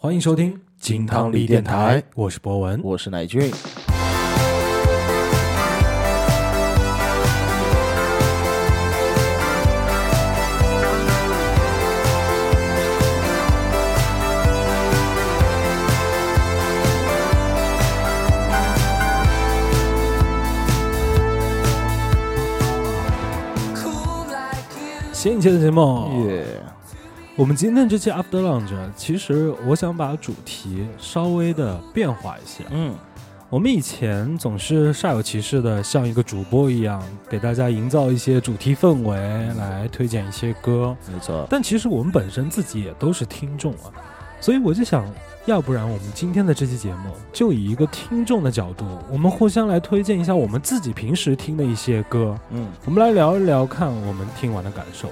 欢迎收听金汤力电台，我是博文。我是乃俊。新一期的节目，耶，我们今天这期 After Lunch，其实我想把主题稍微的变化一些。嗯，我们以前总是煞有其事的像一个主播一样，给大家营造一些主题氛围，来推荐一些歌。没错。但其实我们本身自己也都是听众啊，所以我就想，要不然我们今天的这期节目就以一个听众的角度，我们互相来推荐一下我们自己平时听的一些歌，嗯，我们来聊一聊看我们听完的感受。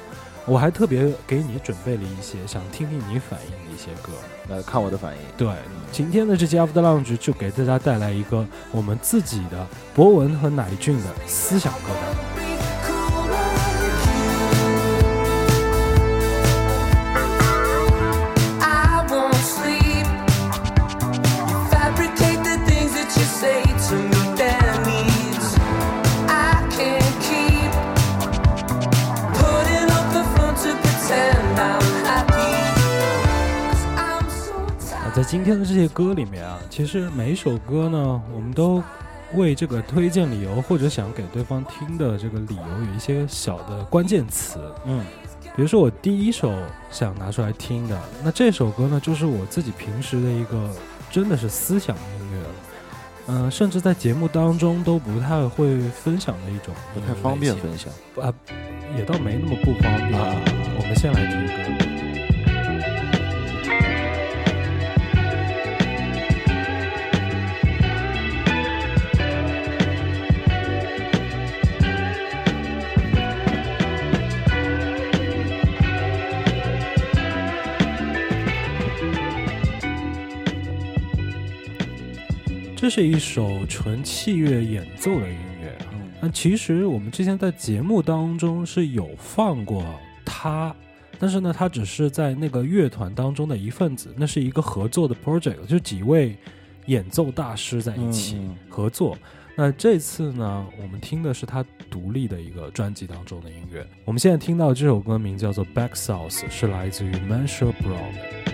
我还特别给你准备了一些想听听你反应的一些歌。来看我的反应。对，今天的这期 After Lounge 就给大家带来一个我们自己的博文和乃俊的思想歌单。在今天的这些歌里面啊，其实每一首歌呢，我们都为这个推荐理由或者想给对方听的这个理由有一些小的关键词。嗯，比如说我第一首想拿出来听的，那这首歌呢，就是我自己平时的一个真的是思想音乐了。嗯、甚至在节目当中都不太会分享的一种不太方便分享。啊，也倒没那么不方便。啊我们先来听歌。这是一首纯器乐演奏的音乐啊。嗯那其实我们之前在节目当中是有放过他，但是呢，他只是在那个乐团当中的一份子，那是一个合作的 project，就几位演奏大师在一起合作。那这次呢，我们听的是他独立的一个专辑当中的音乐。我们现在听到这首歌名叫做《Back South》，是来自于 Mansell Brown。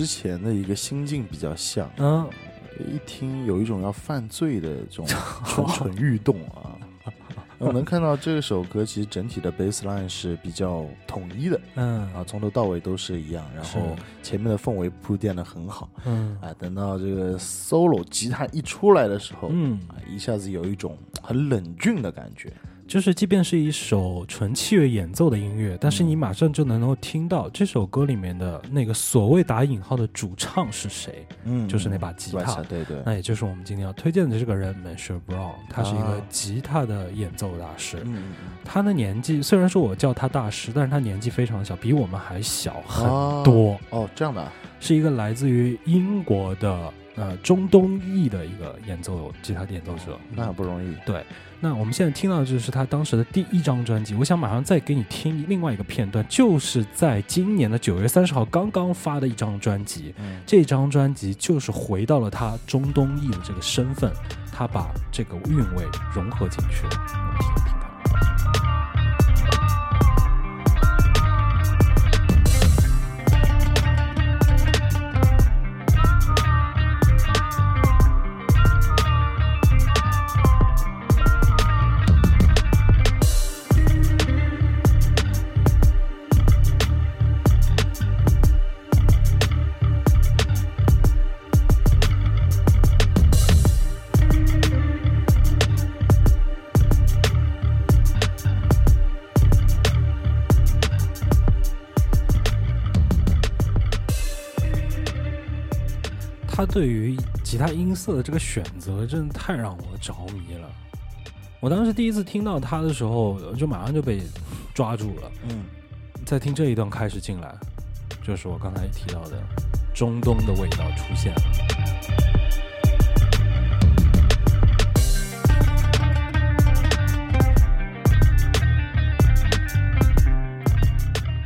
之前的一个心境比较像，嗯，一听有一种要犯罪的这种 蠢蠢欲动啊。我能看到这首歌其实整体的 bass line 是比较统一的。嗯。啊，从头到尾都是一样，然后前面的氛围铺垫的很好。嗯。啊。等到这个 solo 吉他一出来的时候，嗯，啊，一下子有一种很冷峻的感觉。就是即便是一首纯器乐演奏的音乐，但是你马上就能够听到这首歌里面的那个所谓打引号的主唱是谁，嗯就是那把吉他对对对，那也就是我们今天要推荐的这个人 m a s h a Brown，他是一个啊吉他的演奏大师。嗯嗯他的年纪虽然说我叫他大师，但是他年纪非常小，比我们还小很哦多，哦，这样的啊，是一个来自于英国的呃中东裔的一个演奏吉他演奏者。那很不容易。对，那我们现在听到的就是他当时的第一张专辑。我想马上再给你听另外一个片段，就是在今年的九月三十号刚刚发的一张专辑。嗯，这张专辑就是回到了他中东裔的这个身份，他把这个韵味融合进去了。我们听听看。他对于吉他音色的这个选择，真的太让我着迷了。我当时第一次听到他的时候，就马上就被抓住了。嗯，在听这一段开始进来，就是我刚才提到的中东的味道出现了。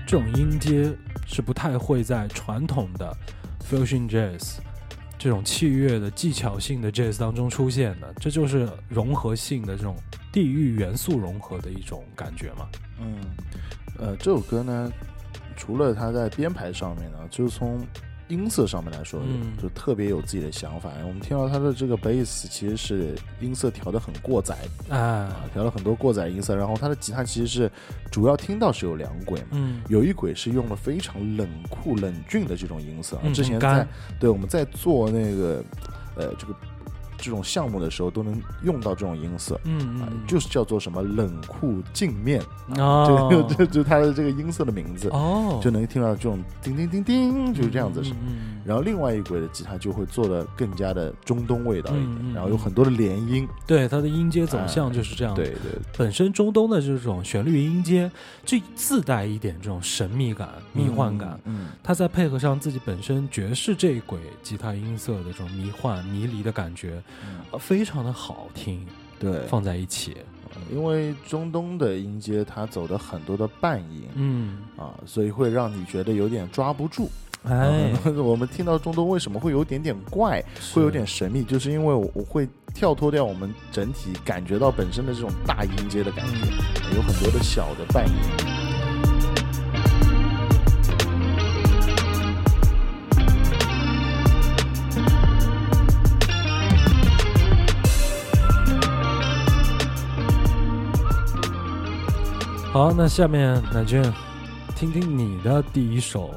这种音阶是不太会在传统的 fusion jazz 这种器乐的技巧性的 jazz 当中出现的，这就是融合性的这种地域元素融合的一种感觉嘛。嗯，呃，这首歌呢，除了它在编排上面呢，就从音色上面来说，嗯就特别有自己的想法。我们听到他的这个 bass 其实是音色调的很过载啊啊，，调了很多过载音色，然后他的吉他其实是主要听到是有两轨嘛。嗯，有一轨是用了非常冷酷冷峻的这种音色，之前在对我们在做那个呃这个这种项目的时候都能用到这种音色，啊嗯嗯，就是叫做什么冷酷镜面，哦。这这 就是它的这个音色的名字，哦，就能听到这种叮叮叮叮，就是这样子。嗯嗯然后另外一轨的吉他就会做的更加的中东味道一点，然后有很多的连音，对，它的音阶走向就是这样。对，对，本身中东的这种旋律音阶就自带一点这种神秘感、迷幻感。嗯，它再配合上自己本身爵士这一轨吉他音色的这种迷幻、迷离的感觉，嗯呃非常的好听，对，放在一起。因为中东的音阶它走的很多的半音。嗯，啊，所以会让你觉得有点抓不住。哎，啊我们听到中东为什么会有点点怪，会有点神秘，就是因为我我会跳脱掉我们整体感觉到本身的这种大音阶的感觉，有很多的小的半音。好，那下面乃俊，听听你的第一首，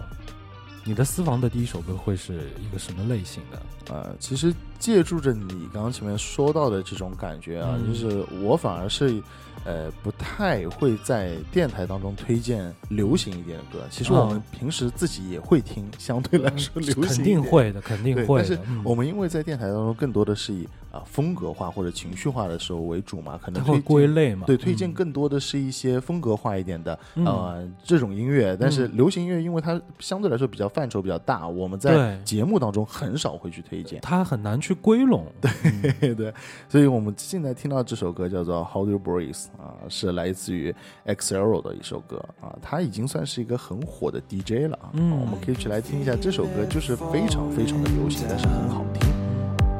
你的私房的第一首歌会是一个什么类型的？呃，其实借助着你刚刚前面说到的这种感觉啊，嗯就是我反而是呃不太会在电台当中推荐流行一点的歌。其实我们哦平时自己也会听，相对来说流行肯定会的，肯定对，会但是我们因为在电台当中更多的是以啊、风格化或者情绪化的时候为主嘛，可能会归类嘛？对，推荐嗯更多的是一些风格化一点的、嗯呃这种音乐，但是嗯流行音乐因为它相对来说比较范畴比较大，我们在节目当中很少会去推荐。它很难去归拢。对，对对，所以我们现在听到这首歌叫做《How Do You Breathe》啊，是来自于 XL 的一首歌啊，它已经算是一个很火的 DJ 了啊，嗯我们可以去来听一下这首歌，就是非常非常的流行，但是很好听。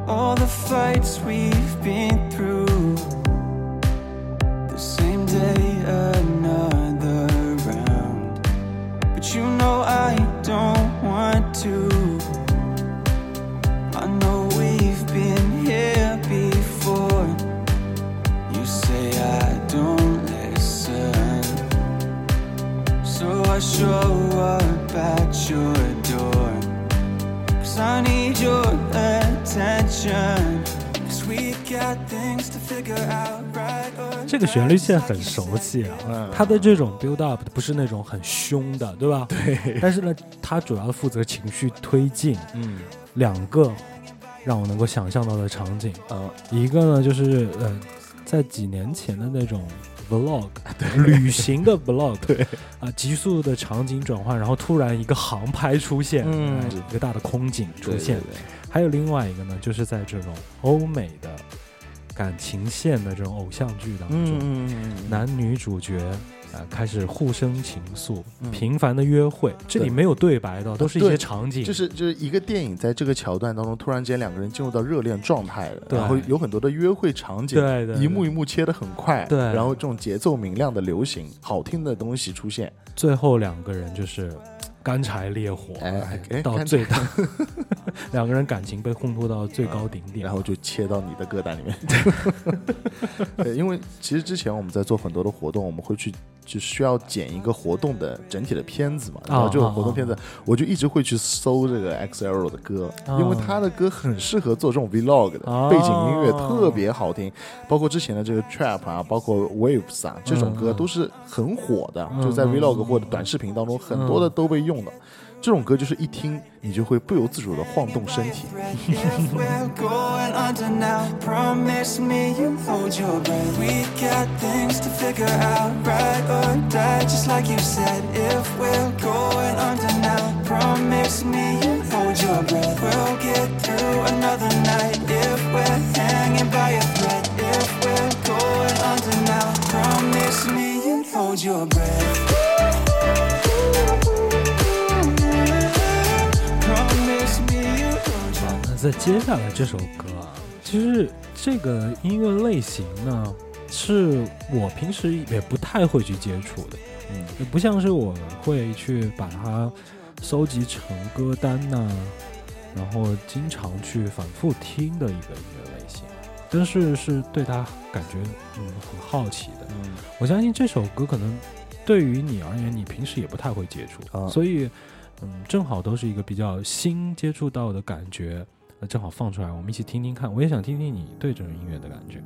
All the fights we've been through. The same day, another round. But you know I don't want to. 这个旋律线很熟悉啊，嗯它的这种 build up 不是那种很凶的，对吧？对。但是呢，它主要负责情绪推进。嗯两个让我能够想象到的场景，呃，一个呢就是呃，在几年前的那种 vlog，旅行的 vlog，对啊，急速的场景转换，然后突然一个航拍出现，嗯哎一个大的空景出对现。对对还有另外一个呢，就是在这种欧美的感情线的这种偶像剧当中，男女主角啊、开始互生情愫，嗯。频繁的约会，这里没有对白的，都是一些场景，就是就是一个电影在这个桥段当中，突然间两个人进入到热恋状态了，然后有很多的约会场景，对对，一幕一幕切的很快，对。然后这种节奏明亮的流行、好听的东西出现，最后两个人就是干柴烈火，哎哎到最大，两个人感情被烘托到最高顶点，然后就切到你的歌单里面。对，因为其实之前我们在做很多的活动，我们会去就需要剪一个活动的整体的片子嘛，然后这种活动片子，我就一直会去搜这个 XL 的歌，啊。因为他的歌很适合做这种 Vlog 的、啊。背景音乐，特别好听。包括之前的这个 Trap 啊，包括 Waves 啊，这种歌嗯。都是很火的，嗯就在 Vlog 或者短视频当中，很多的都被用这种歌就是一听你就会不由自主的晃动身体。在接下来这首歌啊，其实这个音乐类型呢，是我平时也不太会去接触的，嗯。也不像是我会去把它收集成歌单呐、然后经常去反复听的一个音乐类型，但是是对它感觉嗯很好奇的。嗯。我相信这首歌可能对于你而言，你平时也不太会接触，啊。所以嗯，正好都是一个比较新接触到的感觉，那正好放出来，我们一起听听看。我也想听听你对这种音乐的感觉。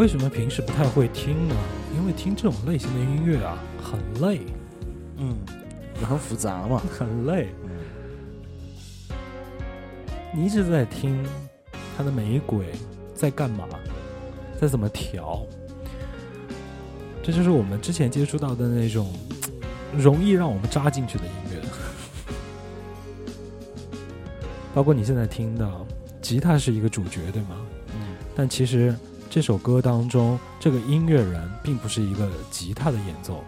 为什么平时不太会听呢？因为听这种类型的音乐啊，很累，嗯，很复杂嘛。很累。嗯你一直在听它的每一轨在干嘛，在怎么调，这就是我们之前接触到的那种 容易让我们扎进去的音乐。包括你现在听的，吉他是一个主角，对吗？嗯但其实这首歌当中，这个音乐人并不是一个吉他的演奏，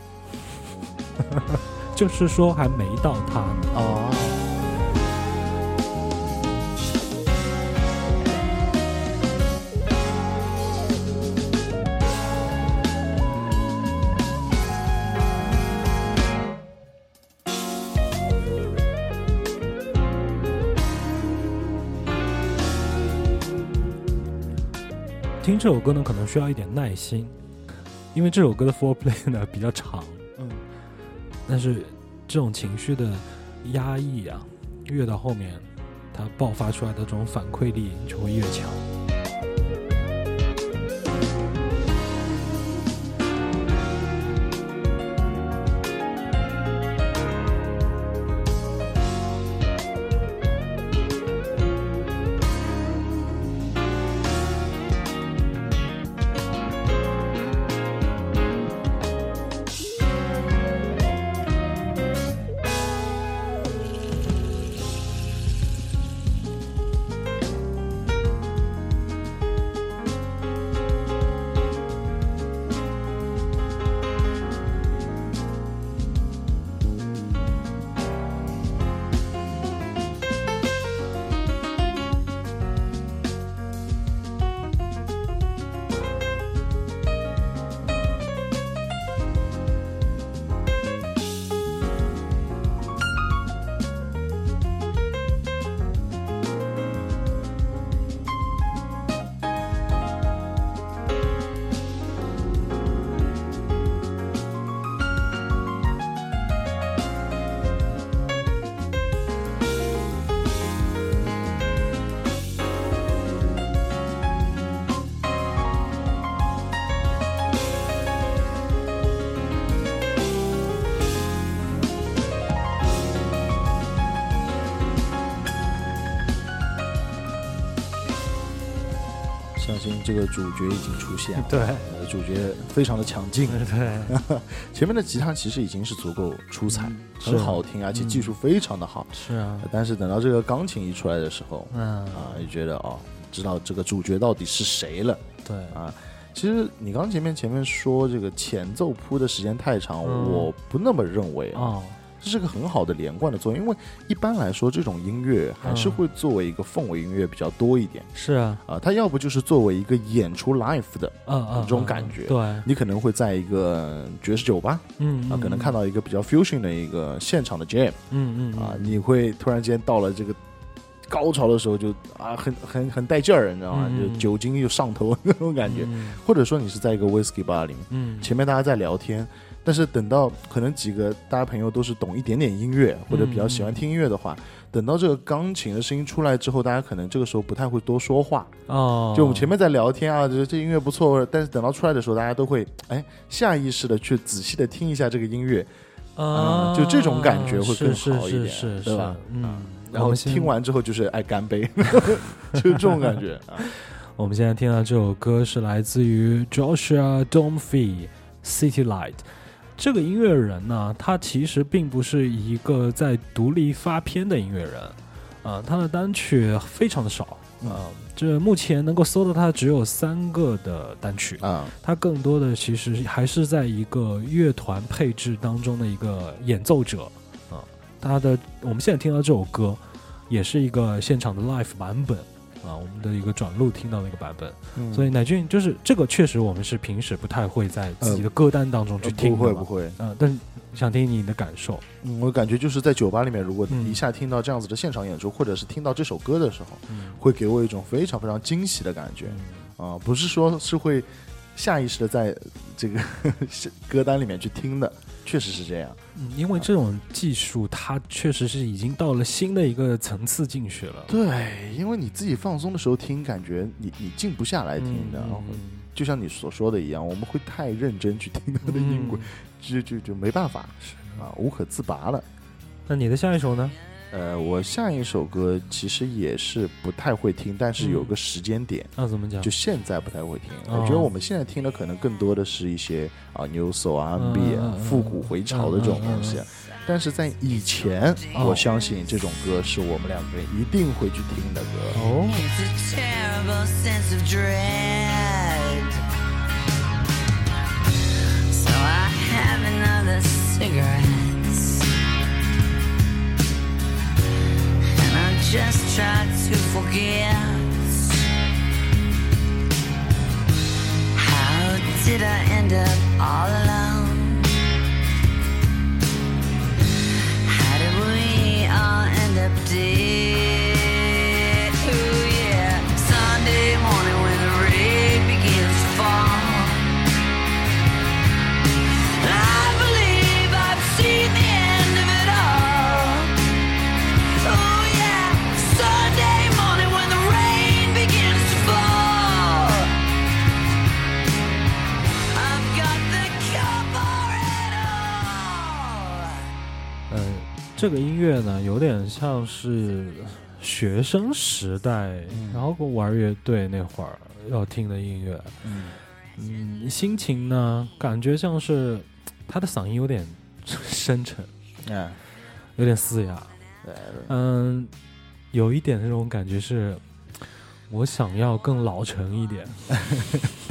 就是说还没到他呢。哦，这首歌呢，可能需要一点耐心，因为这首歌的 foreplay 呢 比较长，嗯但是这种情绪的压抑啊，越到后面，它爆发出来的这种反馈力就会越强。角已经出现了。对呃，主角非常的强劲。对，前面的吉他其实已经是足够出彩，嗯很好听，而且嗯技术非常的好。是啊，但是等到这个钢琴一出来的时候，嗯，啊，就觉得哦，知道这个主角到底是谁了对，啊。其实你刚前面前面说这个前奏铺的时间太长，嗯我不那么认为啊。哦，这是个很好的连贯的作用。因为一般来说，这种音乐还是嗯会作为一个氛围音乐比较多一点。是啊，啊、它要不就是作为一个演出 live 的，嗯嗯，这种嗯感觉对，你可能会在一个爵士酒吧嗯啊，可能看到一个比较 fusion 的一个现场的 jam 嗯嗯啊，你会突然间到了这个高潮的时候就啊，很很很带劲儿，你知道吗？嗯就酒精又上头 那种感觉，嗯。或者说你是在一个 whisky bar 里面，嗯，前面大家在聊天，但是等到可能几个大家朋友都是懂一点点音乐或者比较喜欢听音乐的话，等到这个钢琴的声音出来之后，大家可能这个时候不太会多说话，哦，就我们前面在聊天啊，就是这音乐不错，但是等到出来的时候，大家都会哎下意识的去仔细的听一下这个音乐，啊，就这种感觉会更好一点是是是对吧？是嗯，然后听完之后就是爱干杯，就是这种感觉啊。我们现在听到这首歌是来自于 Joshua Domfey，City Light。这个音乐人呢，他其实并不是一个在独立发片的音乐人，啊、他的单曲非常的少，啊、这目前能够搜到他只有三个的单曲，啊，他更多的其实还是在一个乐团配置当中的一个演奏者啊。他的我们现在听到这首歌，也是一个现场的 live 版本啊，我们的一个转录听到的一个版本。嗯所以乃俊就是这个，确实我们是平时不太会在自己的歌单当中去呃听不会不会，嗯、但是想听你的感受。嗯，我感觉就是在酒吧里面，如果嗯一下听到这样子的现场演出，或者是听到这首歌的时候，嗯会给我一种非常非常惊喜的感觉啊、不是说是会下意识的在这个 歌单里面去听的，确实是这样。嗯，因为这种技术，它确实是已经到了新的一个层次进去了。对，因为你自己放松的时候听，感觉你你静不下来听的，就像你所说的一样，我们会太认真去听它的音轨，嗯就就就没办法是啊，无可自拔了。那你的下一首呢？呃，我下一首歌其实也是不太会听，但是有嗯个时间点，那怎么讲？就现在不太会听。哦我觉得我们现在听的可能更多的是一些啊 new soul R&B 啊复古回潮的这种东西。但是在以前，哦我相信这种歌是我们两个人一定会去听的歌。哦，It's a terrible sense of just try to forget. How did I end up all alone? How did we all end up dead? 这个音乐呢，有点像是学生时代，然后玩乐队那会儿要听的音乐。嗯，嗯，心情呢，感觉像是他的嗓音有点深沉，嗯，有点嘶哑。嗯，有一点那种感觉是，我想要更老成一点。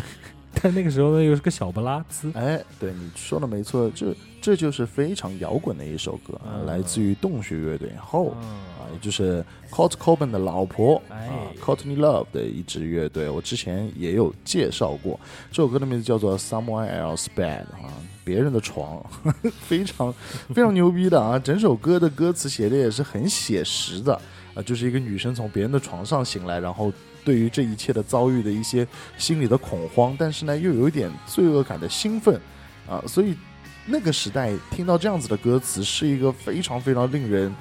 但那个时候呢，又是个小不拉兹。哎，对你说的没错，这这就是非常摇滚的一首歌啊，嗯来自于洞穴乐队后。嗯啊，也就是 Kurt Cobain 的老婆哎啊，Courtney Love 的一支乐队，我之前也有介绍过。这首歌的名字叫做 Someone Else Bed 啊，别人的床，非常非常牛逼的啊！整首歌的歌词写的也是很写实的啊，就是一个女生从别人的床上醒来，然后对于这一切的遭遇的一些心里的恐慌，但是呢又有一点罪恶感的兴奋啊，所以那个时代听到这样子的歌词，是一个非常非常令人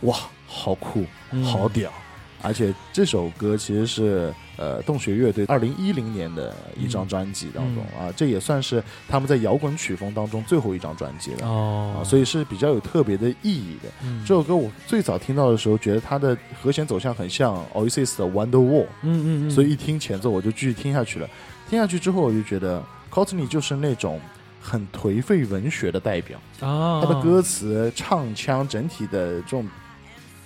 哇，好酷，嗯好屌！而且这首歌其实是呃洞穴乐队二零一零年的一张专辑当中、啊，这也算是他们在摇滚曲风当中最后一张专辑了、哦。啊，所以是比较有特别的意义的。嗯。这首歌我最早听到的时候，觉得它的和弦走向很像 Oasis 的 Wonderwall，、嗯嗯嗯，所以一听前奏我就继续听下去了。听下去之后，我就觉得 Courtney 就是那种很颓废文学的代表。啊，他的歌词、唱腔整体的这种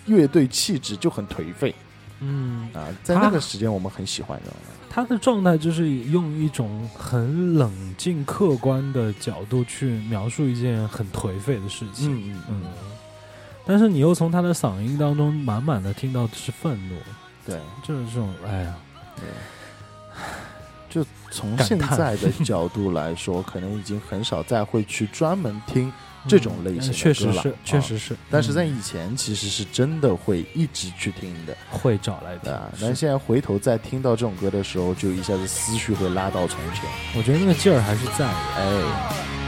乐队气质就很颓废嗯，啊，在那个时间我们很喜欢的。他的状态就是用一种很冷静、客观的角度去描述一件很颓废的事情。嗯嗯嗯，但是你又从他的嗓音当中满满的听到的是愤怒，对就是这种，哎呀，对。就从现在的角度来说，可能已经很少再会去专门听这种类型的嗯确实是，确啊实是。但是在嗯以前其实是真的会一直去听的，会找来听对啊。但是现在回头再听到这种歌的时候，就一下子思绪会拉到从前。我觉得那个劲儿还是在的。哎，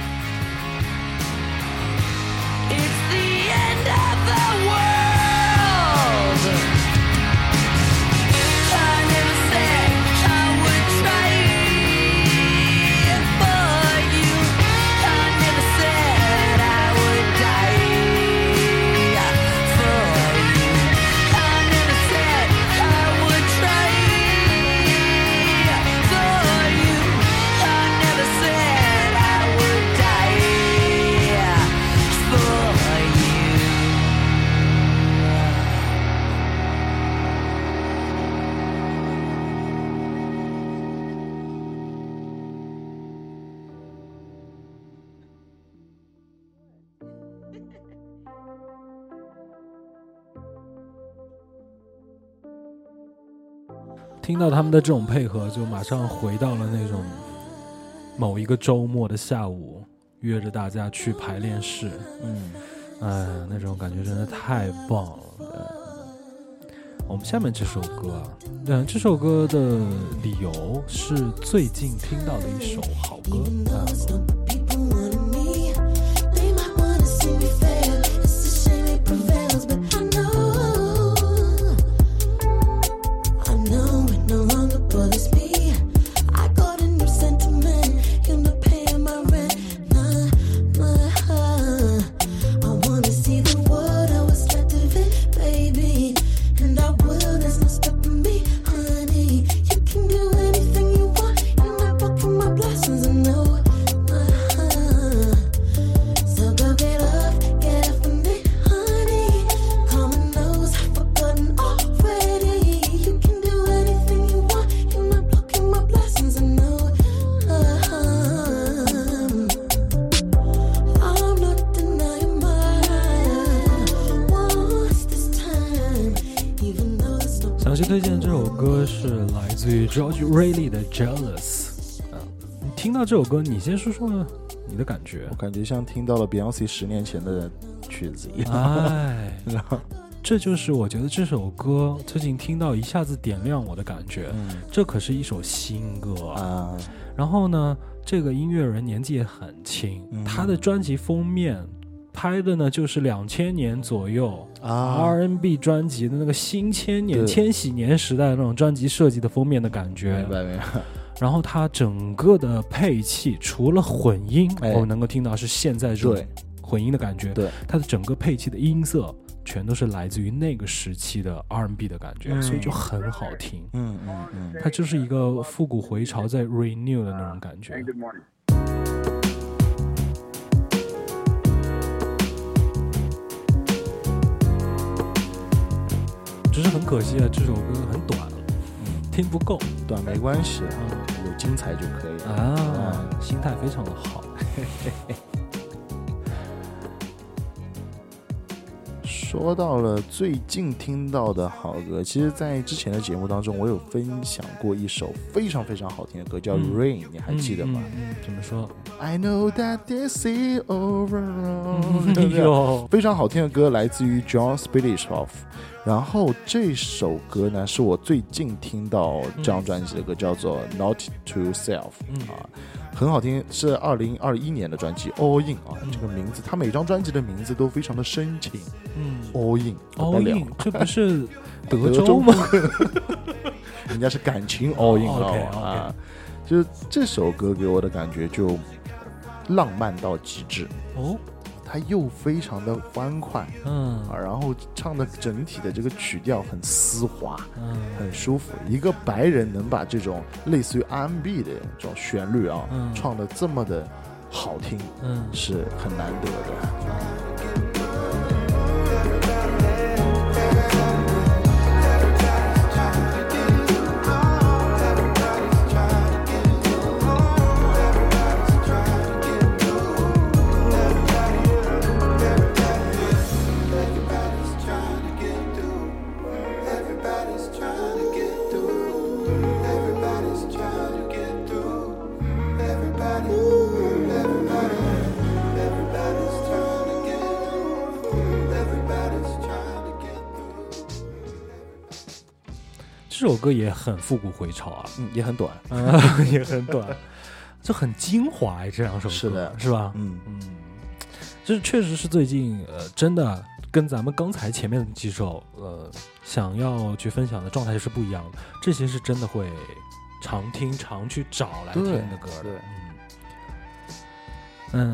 听到他们的这种配合，就马上回到了那种某一个周末的下午，约着大家去排练室，嗯，哎，那种感觉真的太棒了。对我们下面这首歌啊，嗯，这首歌的理由是最近听到的一首好歌。啊，People 自于 George Riley 的《Jealous》啊。你听到这首歌，你先说说你的感觉我。感觉像听到了 Beyonce 十年前的曲子一样。哎，这就是我觉得这首歌最近听到一下子点亮我的感觉。嗯这可是一首新歌啊！啊，然后呢，这个音乐人年纪也很轻，嗯他的专辑封面拍的呢就是两千年左右啊 R&B 专辑的那个新千年、千禧年时代的那种专辑设计的封面的感觉明。白明白。然后它整个的配器，除了混音，哎我们能够听到是现在这种对混音的感觉。对，它的整个配器的音色全都是来自于那个时期的 R&B 的感觉，嗯所以就很好听。嗯嗯嗯，它就是一个复古回潮在 renew 的那种感觉。只是很可惜啊，这首歌很短，听不够短没关系啊，有精彩就可以了。啊，心态非常的好。说到了最近听到的好歌，其实，在之前的节目当中，我有分享过一首非常非常好听的歌，叫《嗯 Rain》，你还记得吗、怎么说？i know that this is over，哎 对不对呦，非常好听的歌，来自于 John Spillishoff。然后这首歌呢，是我最近听到这张专辑的歌，叫做《Not to Self》嗯。啊，很好听，是二零二一年的专辑《All In》啊。嗯。这个名字，它每张专辑的名字都非常的深情，嗯，《All In》，All In，，这不是德德州吗？人家是感情 All In 哦，OK，啊啊，就是这首歌给我的感觉就浪漫到极致，哦，它又非常的欢快。嗯啊，然后唱的整体的这个曲调很丝滑，嗯很舒服。一个白人能把这种类似于 R&B 的这种旋律啊，嗯唱的这么的好听，嗯，是很难得的。这首歌也很复古回潮啊，嗯，也很短，嗯，也很短，就很精华哎，这两首歌是的是吧？嗯，嗯，这确实是最近呃，真的跟咱们刚才前面的几首呃想要去分享的状态是不一样的。这些是真的会常听、常去找来听的歌的。对嗯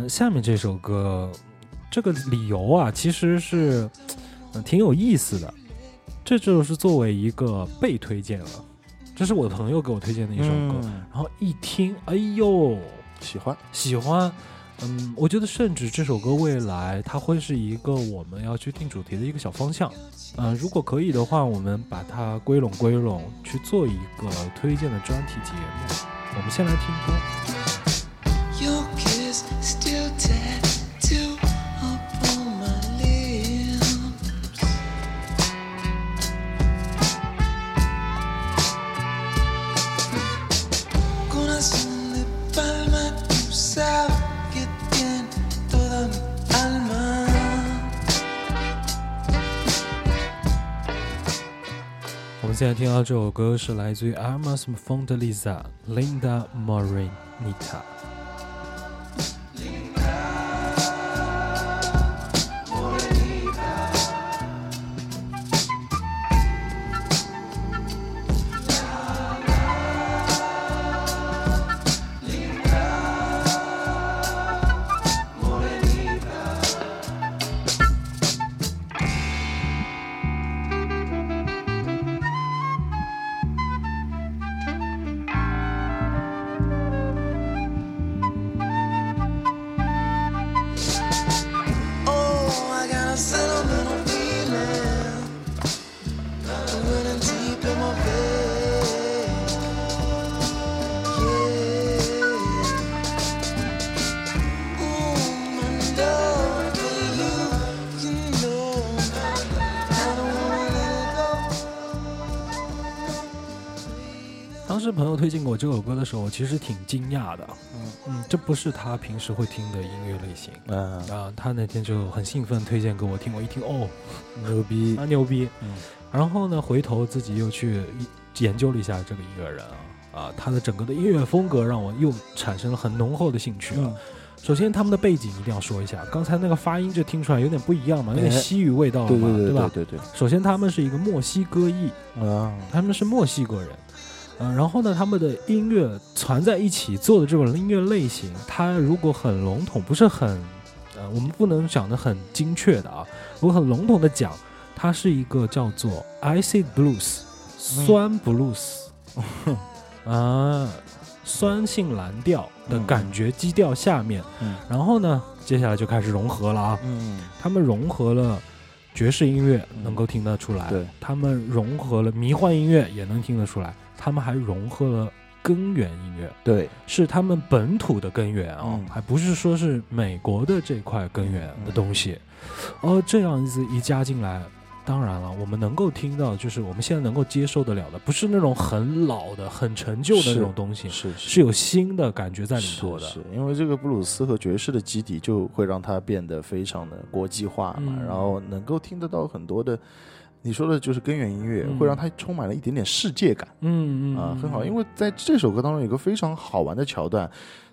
嗯，下面这首歌，这个理由啊，其实是嗯、挺有意思的。这就是作为一个被推荐了，这是我的朋友给我推荐的一首歌，嗯然后一听，哎呦，喜欢，喜欢。嗯，我觉得甚至这首歌未来它会是一个我们要去定主题的一个小方向。嗯、如果可以的话，我们把它归拢归拢，去做一个推荐的专题节目。我们先来听歌。现在听到这首歌是来自于 Armas f o n d e l i z a Linda Morinita。其实挺惊讶的。嗯嗯，这不是他平时会听的音乐类型嗯，啊。他那天就很兴奋推荐给我听，我一听哦，牛逼啊，牛逼！嗯然后呢，回头自己又去研究了一下这个音乐人啊，啊，他的整个的音乐风格让我又产生了很浓厚的兴趣啊。嗯首先，他们的背景一定要说一下，刚才那个发音就听出来有点不一样嘛，有点哎西语味道了嘛，对对对吧？对对首先，他们是一个墨西哥裔，对，啊，他们是墨西哥人，嗯、然后呢，他们的音乐攒在一起做的这种音乐类型，它如果很笼统，不是很，呃，我们不能讲的很精确的啊，如果很笼统的讲，它是一个叫做 acid blues 酸 blues，啊，酸性蓝调的感觉基调下面，嗯。然后呢，接下来就开始融合了啊，嗯，他们融合了爵士音乐，嗯。能够听得出来；对，他们融合了迷幻音乐，也能听得出来；他们还融合了根源音乐，对，是他们本土的根源啊、嗯还不是说是美国的这块根源的东西。哦，这样子一加进来。当然了，我们能够听到，就是我们现在能够接受得了的，不是那种很老的、很陈旧的是那种东西，是是有新的感觉在里头的。是，是因为这个布鲁斯和爵士的基底就会让它变得非常的国际化嘛，嗯然后能够听得到很多的，你说的就是根源音乐，嗯会让它充满了一点点世界感嗯嗯啊，很好。因为为在这首歌当中有一个非常好玩的桥段，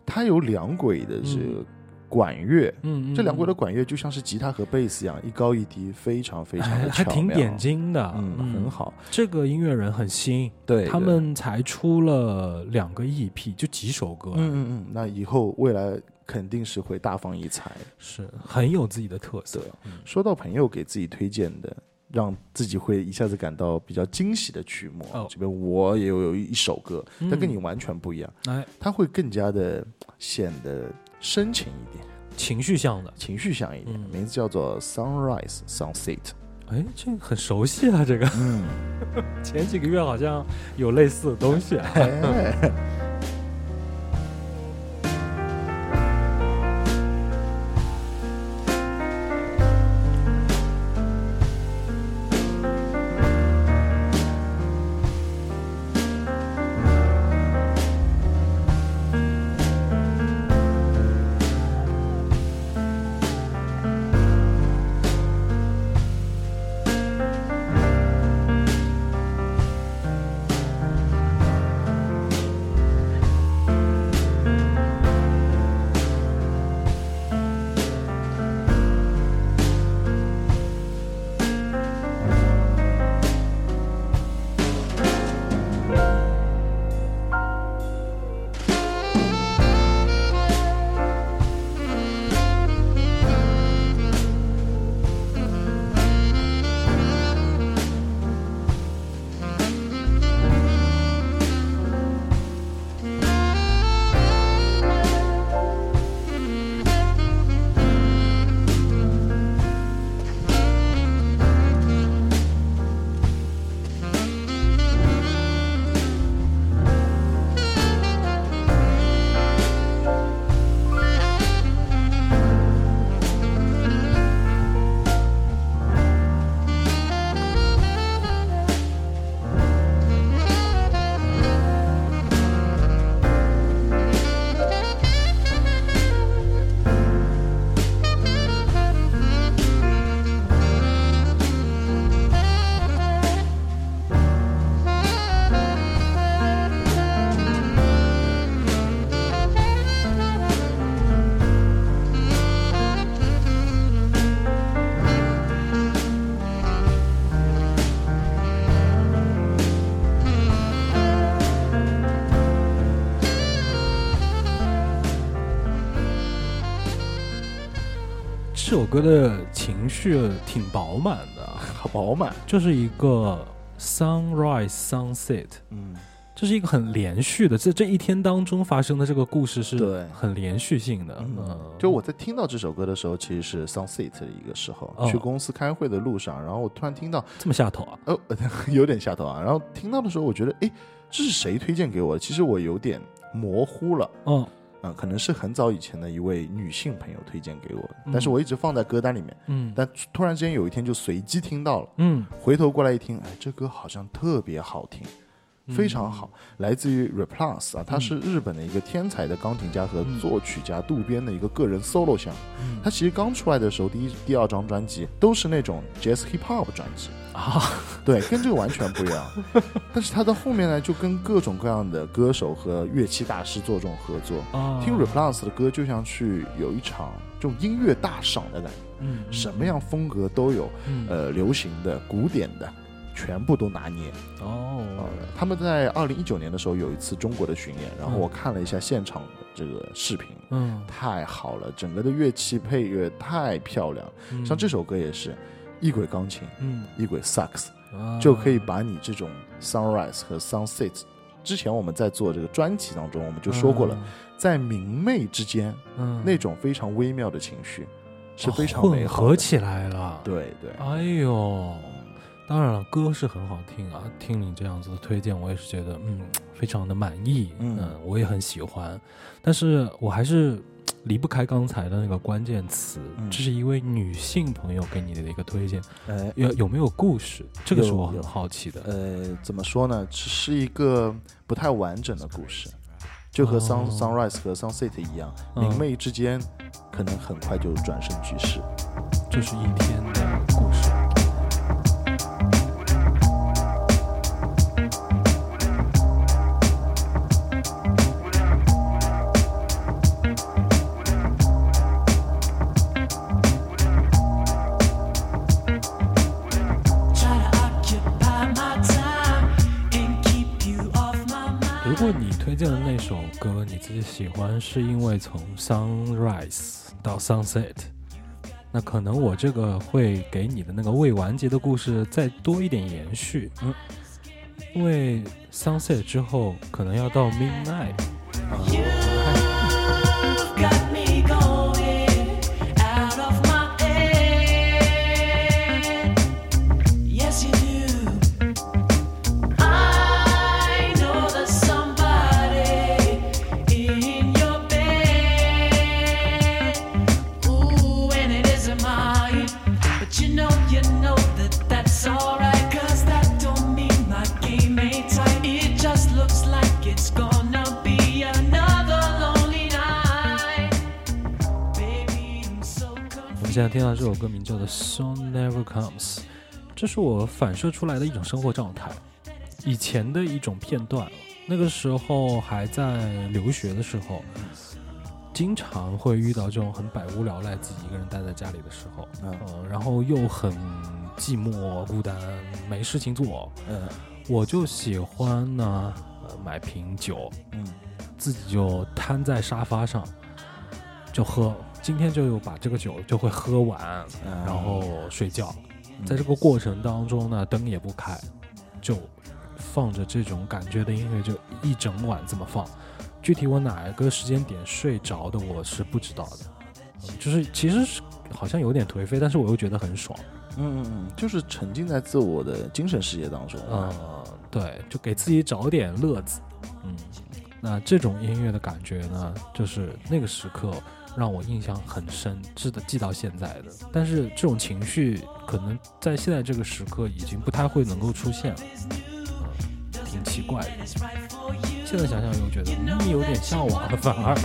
它有两轨的这个管乐。嗯这两轨的管乐就像是吉他和贝斯一样，一高一低，非常非常哎的巧妙还挺点，睛的，嗯，很。好。这个音乐人很新，对，他们才出了两个 EP，就几首歌，嗯嗯嗯，那以后未来肯定是会大放异彩。是很有自己的特色。嗯说到朋友给自己推荐的，让自己会一下子感到比较惊喜的曲目，哦。这边我也有有一首歌，嗯。但跟你完全不一样，哎，它会更加的显得深情一点，情绪向的，情绪向一点，嗯。名字叫做 Sunrise Sunset。哎，这个很熟悉啊，这个。嗯，前几个月好像有类似的东西啊。哎首歌的情绪挺饱满的，好饱满，就是一个 sunrise sunset，嗯，这是一个很连续的，这这一天当中发生的这个故事是对很连续性的。嗯嗯，就我在听到这首歌的时候，其实是 sunset 的一个时候，哦去公司开会的路上，然后我突然听到，这么下头啊？哦，有点下头啊。然后听到的时候，我觉得，哎，这是谁推荐给我的？其实我有点模糊了。哦，啊、可能是很早以前的一位女性朋友推荐给我的，嗯。但是我一直放在歌单里面。嗯。但突然之间有一天就随机听到了，嗯，回头过来一听，哎，这歌好像特别好听，嗯非常好，来自于 Replus 啊，他是日本的一个天才的钢琴家和作曲家渡边的一个个人 solo 项目。嗯。他其实刚出来的时候，第一、第二张专辑都是那种 jazz hip hop 专辑，啊，对，跟这个完全不一样。但是他到后面呢，就跟各种各样的歌手和乐器大师做这种合作。啊听 Replus 的歌，就像去有一场这种音乐大赏的感觉，嗯什么样风格都有，嗯呃，流行的、古典的，全部都拿捏。哦呃，他们在二零一九年的时候有一次中国的巡演，然后嗯我看了一下现场的这个视频，嗯，太好了，整个的乐器配乐太漂亮。嗯像这首歌也是，一轨钢琴，嗯。一轨萨克斯，啊。就可以把你这种 sunrise 和 sunset。之前我们在做这个专辑当中，我们就说过了，在明媚之间，嗯，那种非常微妙的情绪是非常哦美好的。混合起来了。，对对，哎呦，当然了，歌是很好听啊，听你这样子的推荐，我也是觉得嗯非常的满意，嗯我也很喜欢，但是我还是离不开刚才的那个关键词，嗯这是一位女性朋友给你的一个推荐，呃有有没有故事？这个是我很好奇的。呃，怎么说呢？只是一个不太完整的故事，就和 sun、哦 sunrise 和 sunset 一样，嗯明媚之间可能很快就转身即逝。这是一天的如果你推荐的那首歌你自己喜欢，是因为从 sunrise 到 sunset，那可能我这个会给你的那个未完结的故事再多一点延续。嗯，因为 sunset 之后可能要到 midnight。首歌名叫做《Sun Never Comes》，这是我反射出来的一种生活状态，以前的一种片段。那个时候还在留学的时候，经常会遇到这种很百无聊赖，自己一个人待在家里的时候，嗯。呃，然后又很寂寞孤单，没事情做，嗯。我就喜欢呢，呃，买瓶酒，嗯。自己就瘫在沙发上就喝，今天就把这个酒就会喝完，嗯然后睡觉。嗯在这个过程当中呢，灯也不开，就放着这种感觉的音乐，就一整晚这么放。具体我哪一个时间点睡着的，我是不知道的。嗯就是其实是好像有点颓废，但是我又觉得很爽。嗯嗯嗯，就是沉浸在自我的精神世界当中。嗯，对，就给自己找点乐子。嗯，那这种音乐的感觉呢，就是那个时刻让我印象很深，记得记到现在的。但是这种情绪可能在现在这个时刻已经不太会能够出现了，嗯，挺奇怪的。现在想想又觉得嗯有点向往了，反而。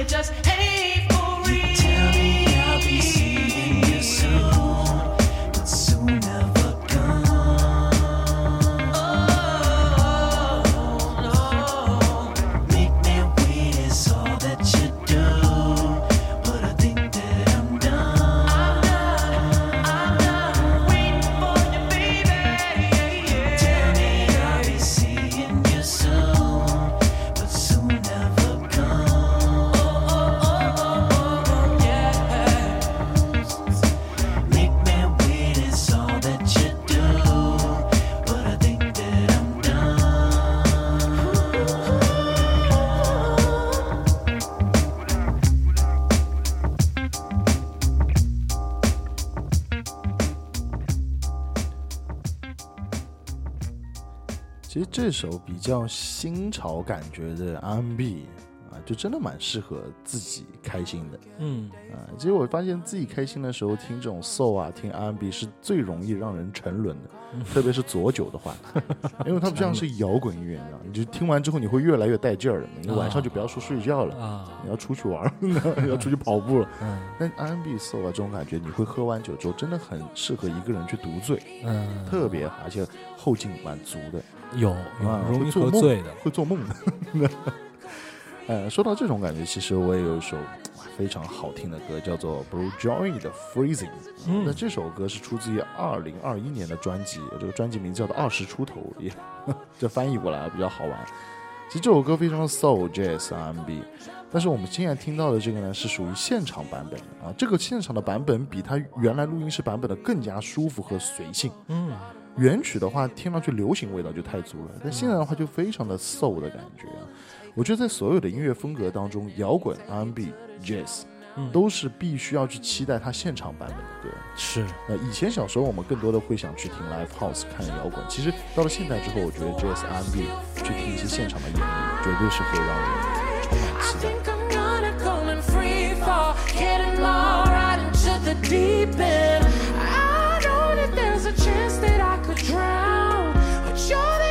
It just 这首比较新潮感觉的 R&B 啊，就真的蛮适合自己开心的嗯，啊。其实我发现自己开心的时候听这种 soul 啊，听 R&B 是最容易让人沉沦的，特别是左酒的话，因为它不像是摇滚音乐，你知道，你就听完之后你会越来越带劲儿的，你晚上就不要说睡觉了。啊，你要出去玩儿，你要出去跑步了。嗯但 R&B soul 啊，这种感觉，你会喝完酒之后，真的很适合一个人去独醉，嗯，特别好，而且后劲蛮足的。有有啊容易喝醉的，会做梦的。呃，说到这种感觉，其实我也有一首非常好听的歌，叫做 Blue Joy 的 Freezing。嗯那这首歌是出自于二零二一年的专辑，这个专辑名字叫做《二十出头》，也这翻译过来比较好玩。其实这首歌非常的 soul jazz R&B，但是我们现在听到的这个呢是属于现场版本啊，这个现场的版本比它原来录音室版本的更加舒服和随性。嗯原曲的话，听上去流行味道就太足了，但现在的话就非常的 soul 的感觉啊。我觉得在所有的音乐风格当中，摇滚、R&B、Jazz 嗯都是必须要去期待它现场版本的歌。是，呃，以前小时候我们更多的会想去听 live house 看摇滚，其实到了现在之后，我觉得 Jazz、R&B 去听一些现场的演绎，绝对是会让人充满 I 期待。drown.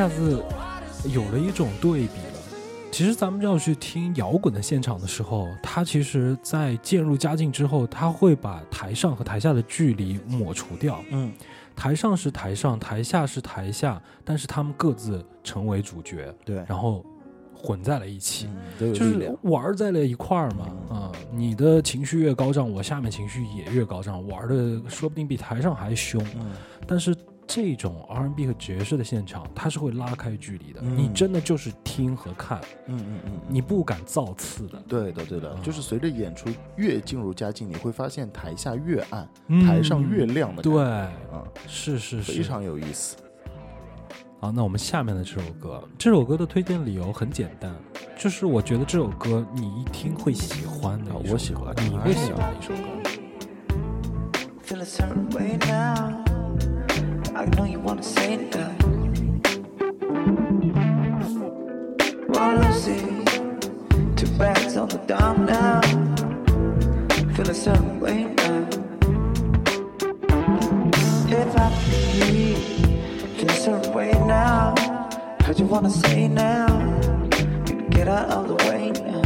下子有了一种对比了。其实咱们要去听摇滚的现场的时候，他其实在渐入佳境之后，他会把台上和台下的距离抹除掉。嗯，台上是台上，台下是台下，但是他们各自成为主角，对，然后混在了一起。嗯就是。玩在了一块儿嘛，啊、你的情绪越高涨，我下面情绪也越高涨，玩的说不定比台上还凶。嗯但是这种 R&B 和爵士的现场，它是会拉开距离的，嗯你真的就是听和看，嗯嗯嗯，你不敢造次的。对的，对的，就是随着演出越进入佳境，你会发现台下越暗，嗯台上越亮的。对，啊，是是是，非常有意思。好，那我们下面的这首歌，这首歌的推荐理由很简单，就是我觉得这首歌你一听会喜欢的我喜欢你会喜欢的一首歌。I know you wanna say let's see. Two bags on the dime now. Feel a certain way now. If I be, feel certain way now. Heard you wanna say now. You get out of the way now.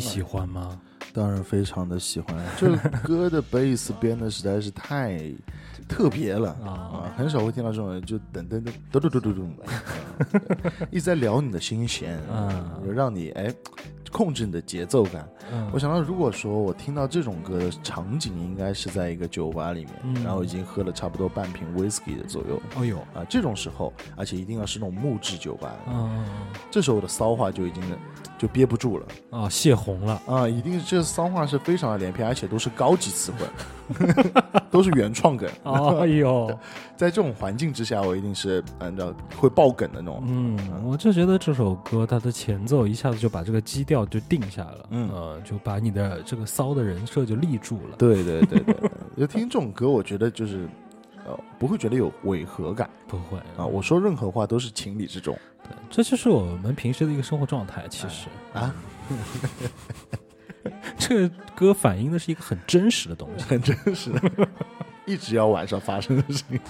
喜欢吗？当然非常的喜欢。这歌的 bass 编的实在是太特别了啊，很少会听到这种，就噔噔噔噔噔噔噔噔，一在撩你的心弦啊，就让你哎。控制你的节奏感。嗯我想到，如果说我听到这种歌的场景，应该是在一个酒吧里面，嗯然后已经喝了差不多半瓶 whisky 的左右。哎呦，啊，这种时候，而且一定要是那种木质酒吧，嗯这时候的骚话就已经就憋不住了啊，泄洪了，啊！一定这骚话是非常的连篇，而且都是高级词汇。都是原创梗。哎呦，在这种环境之下，我一定是按照会爆梗的那种。嗯，我就觉得这首歌它的前奏一下子就把这个基调就定下了，嗯呃，就把你的这个骚的人设就立住了。对对对对，就听这种歌，我觉得就是呃不会觉得有违和感不会啊。我说任何话都是情理之中对，这就是我们平时的一个生活状态。其实，啊，这个歌反映的是一个很真实的东西，很真实，一直要晚上发生的事情。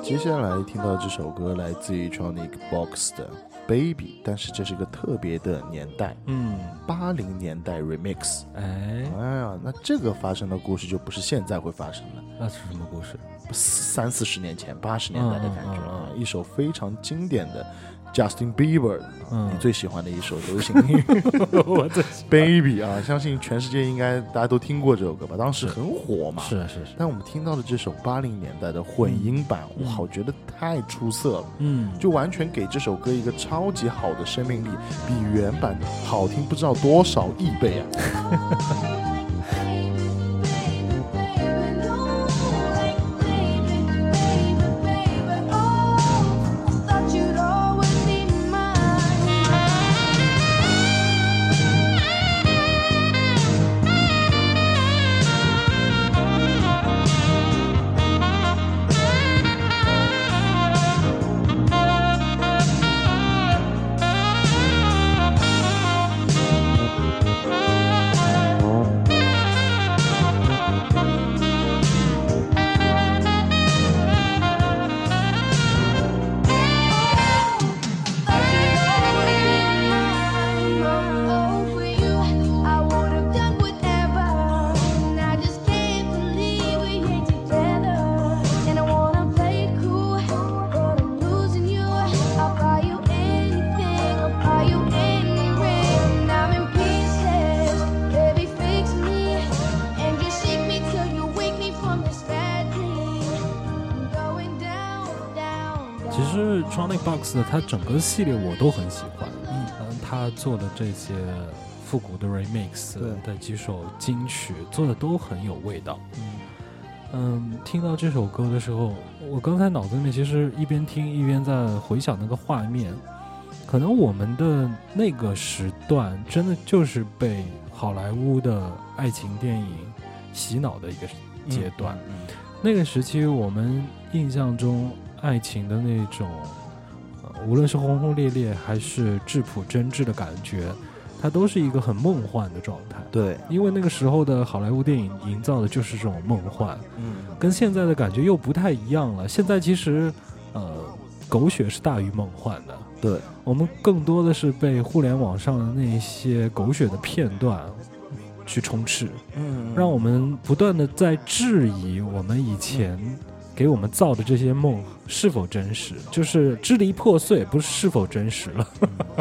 接下来听到这首歌来自于 Tronic Box 的 Baby，但是这是个特别的年代，嗯，八零年代 remix。哎，哎呀，那这个发生的故事就不是现在会发生的，那是什么故事？三四十年前、八十年代的感觉啊，一首非常经典的 Justin Bieber，嗯你最喜欢的一首流行音乐 Baby 啊，相信全世界应该大家都听过这首歌吧？当时很火嘛。。是是是，但我们听到的这首八零年代的混音版，嗯哇，我觉得太出色了。嗯，就完全给这首歌一个超级好的生命力，比原版好听不知道多少亿倍啊！它整个系列我都很喜欢，嗯，他做的这些复古的 remix 的几首金曲做的都很有味道。嗯，嗯听到这首歌的时候，我刚才脑子里面其实一边听一边在回想那个画面，可能我们的那个时段真的就是被好莱坞的爱情电影洗脑的一个阶段。嗯那个时期，我们印象中爱情的那种，呃，无论是轰轰烈烈还是质朴真挚的感觉，它都是一个很梦幻的状态。对，因为那个时候的好莱坞电影营造的就是这种梦幻，嗯，跟现在的感觉又不太一样了。现在其实，呃，狗血是大于梦幻的。对，我们更多的是被互联网上的那些狗血的片段去充斥。嗯让我们不断的在质疑我们以前给我们造的这些梦是否真实，就是支离破碎，不是是否真实了。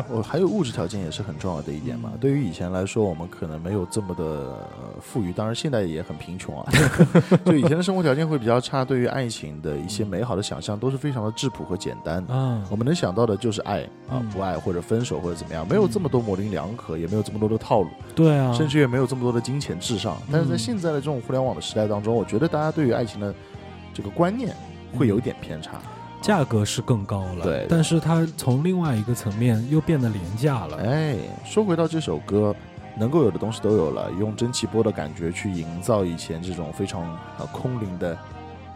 我还有物质条件也是很重要的一点嘛。对于以前来说，我们可能没有这么的呃富裕，当然现在也很贫穷啊。就以前的生活条件会比较差，对于爱情的一些美好的想象都是非常的质朴和简单的。啊我们能想到的就是爱啊嗯，不爱或者分手或者怎么样，没有这么多模棱两可，也没有这么多的套路，对啊，甚至也没有这么多的金钱至上。但是在嗯现在的这种互联网的时代当中，我觉得大家对于爱情的这个观念会有一点偏差。价格是更高了，对但是它从另外一个层面又变得廉价了。哎，说回到这首歌，能够有的东西都有了，用蒸汽波的感觉去营造以前这种非常呃空灵的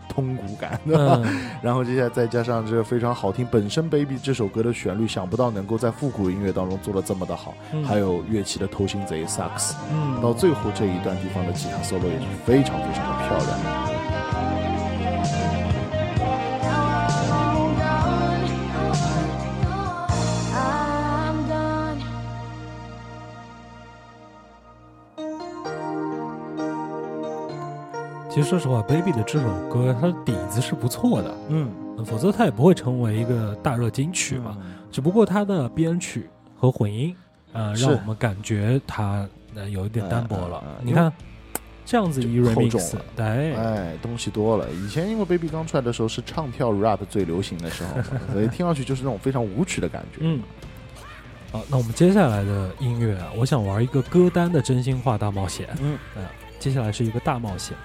通古感，对吧？嗯，然后接下来再加上这个非常好听，本身《Baby》这首歌的旋律，想不到能够在复古音乐当中做的这么的好，嗯还有乐器的偷心贼萨克斯，嗯到最后这一段地方的吉他 solo 也是非常非常的漂亮。其实说实话，Baby 的这首歌它的底子是不错的，嗯，否则它也不会成为一个大热金曲嘛。只不过它的编曲和混音，呃，让我们感觉它呃有一点单薄了。你看这样子一就厚重 remix，哎，哎，东西多了。以前因为 Baby 刚出来的时候是唱跳 rap 最流行的时候，所以听上去就是那种非常舞曲的感觉。嗯。好，那我们接下来的音乐啊，我想玩一个歌单的真心话大冒险。嗯，呃，接下来是一个大冒险，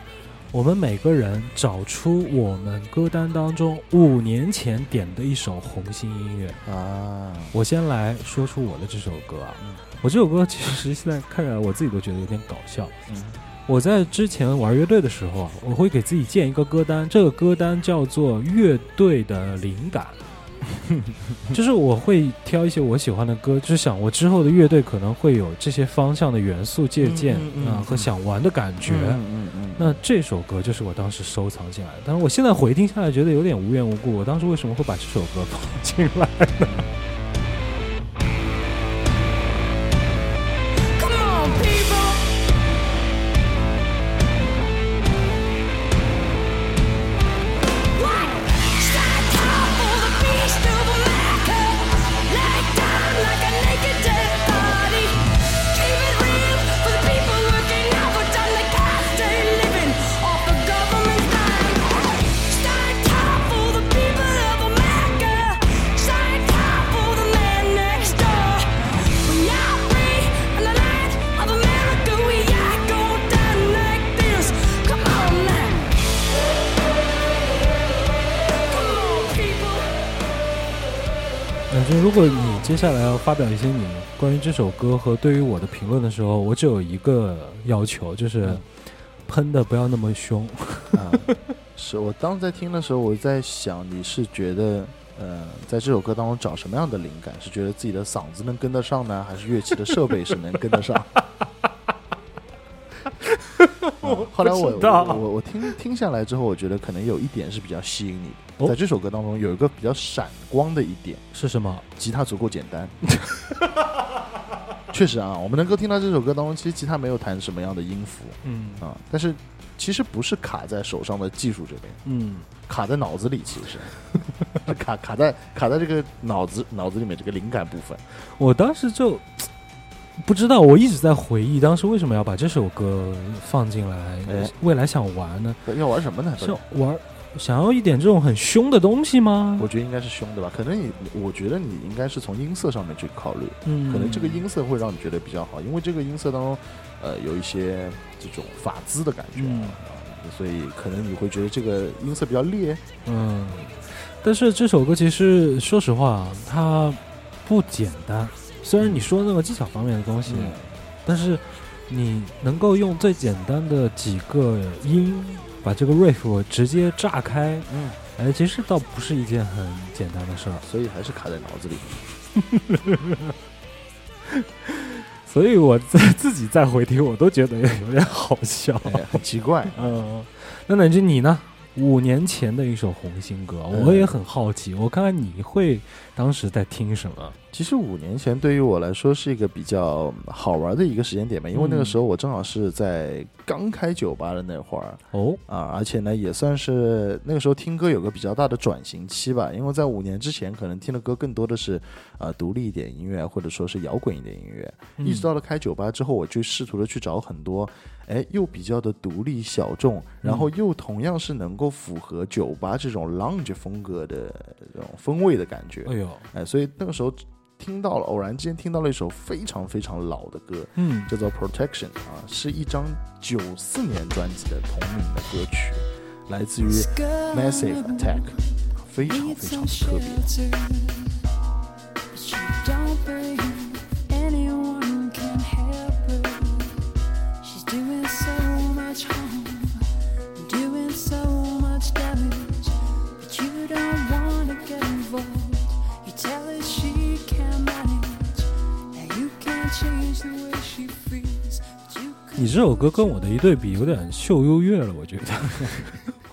我们每个人找出我们歌单当中五年前点的一首红心音乐。啊，我先来说出我的这首歌啊，嗯。我这首歌其实现在看起来我自己都觉得有点搞笑。嗯。我在之前玩乐队的时候啊，我会给自己建一个歌单，这个歌单叫做乐队的灵感，就是我会挑一些我喜欢的歌，就是想我之后的乐队可能会有这些方向的元素借鉴啊、嗯嗯嗯和想玩的感觉。嗯嗯嗯，那这首歌就是我当时收藏进来的，但是我现在回听下来觉得有点无缘无故，我当时为什么会把这首歌放进来呢？接下来要发表一些你关于这首歌和对于我的评论的时候，我只有一个要求，就是嗯喷的不要那么凶。啊，是我当时在听的时候，我在想，你是觉得，呃，在这首歌当中找什么样的灵感？是觉得自己的嗓子能跟得上呢，还是乐器的设备是能跟得上？啊后来我我我我听听下来之后，我觉得可能有一点是比较吸引你的，哦在这首歌当中有一个比较闪光的一点，是什么？吉他足够简单。确实啊，我们能够听到这首歌当中，其实吉他没有弹什么样的音符嗯啊，但是其实不是卡在手上的技术这边，嗯，卡在脑子里，其实卡卡在卡在这个脑子脑子里面这个灵感部分。我当时就不知道，我一直在回忆当时为什么要把这首歌放进来，哎未来想玩呢？要玩什么呢？是玩想要一点这种很凶的东西吗？我觉得应该是凶的吧，可能你，我觉得你应该是从音色上面去考虑，嗯，可能这个音色会让你觉得比较好，因为这个音色当中，呃，有一些这种法兹的感觉啊，嗯啊所以可能你会觉得这个音色比较烈。嗯，但是这首歌其实说实话，它不简单。虽然你说那个技巧方面的东西，嗯但是你能够用最简单的几个音把这个 riff 直接炸开，嗯，哎，其实倒不是一件很简单的事儿。所以还是卡在脑子里。所以我在自己再回听，我都觉得有点好笑。哎，很奇怪。嗯，那乃君你呢？五年前的一首红心歌，嗯。我也很好奇，我看看你会当时在听什么？其实五年前对于我来说是一个比较好玩的一个时间点吧，因为那个时候我正好是在刚开酒吧的那会儿哦，啊，而且呢也算是那个时候听歌有个比较大的转型期吧，因为在五年之前可能听的歌更多的是呃独立一点音乐，或者说是摇滚一点音乐，嗯。一直到了开酒吧之后，我就试图的去找很多，哎，又比较的独立小众，然后又同样是能够符合酒吧这种 lounge 风格的这种风味的感觉，哎呦，哎，所以那个时候听到了，偶然之间听到了一首非常非常老的歌，嗯，叫做《Protection》啊，是一张九四年专辑的同名的歌曲，来自于 Massive Attack，非常非常的特别。Much harm, doing so much damage. But you don't wanna get involved. You tell her she can manage. That you can't change the way she feels. 你这首歌跟我的一对比，有点秀优越了，我觉得。